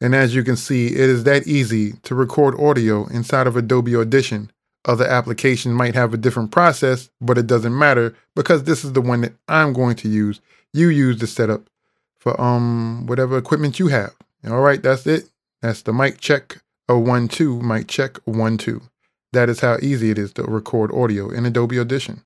And as you can see, it is that easy to record audio inside of Adobe Audition. Other applications might have a different process, but it doesn't matter because this is the one that I'm going to use. You use the setup for um whatever equipment you have. All right, that's it. That's the mic check a one two, mic check one two. That is how easy it is to record audio in Adobe Audition.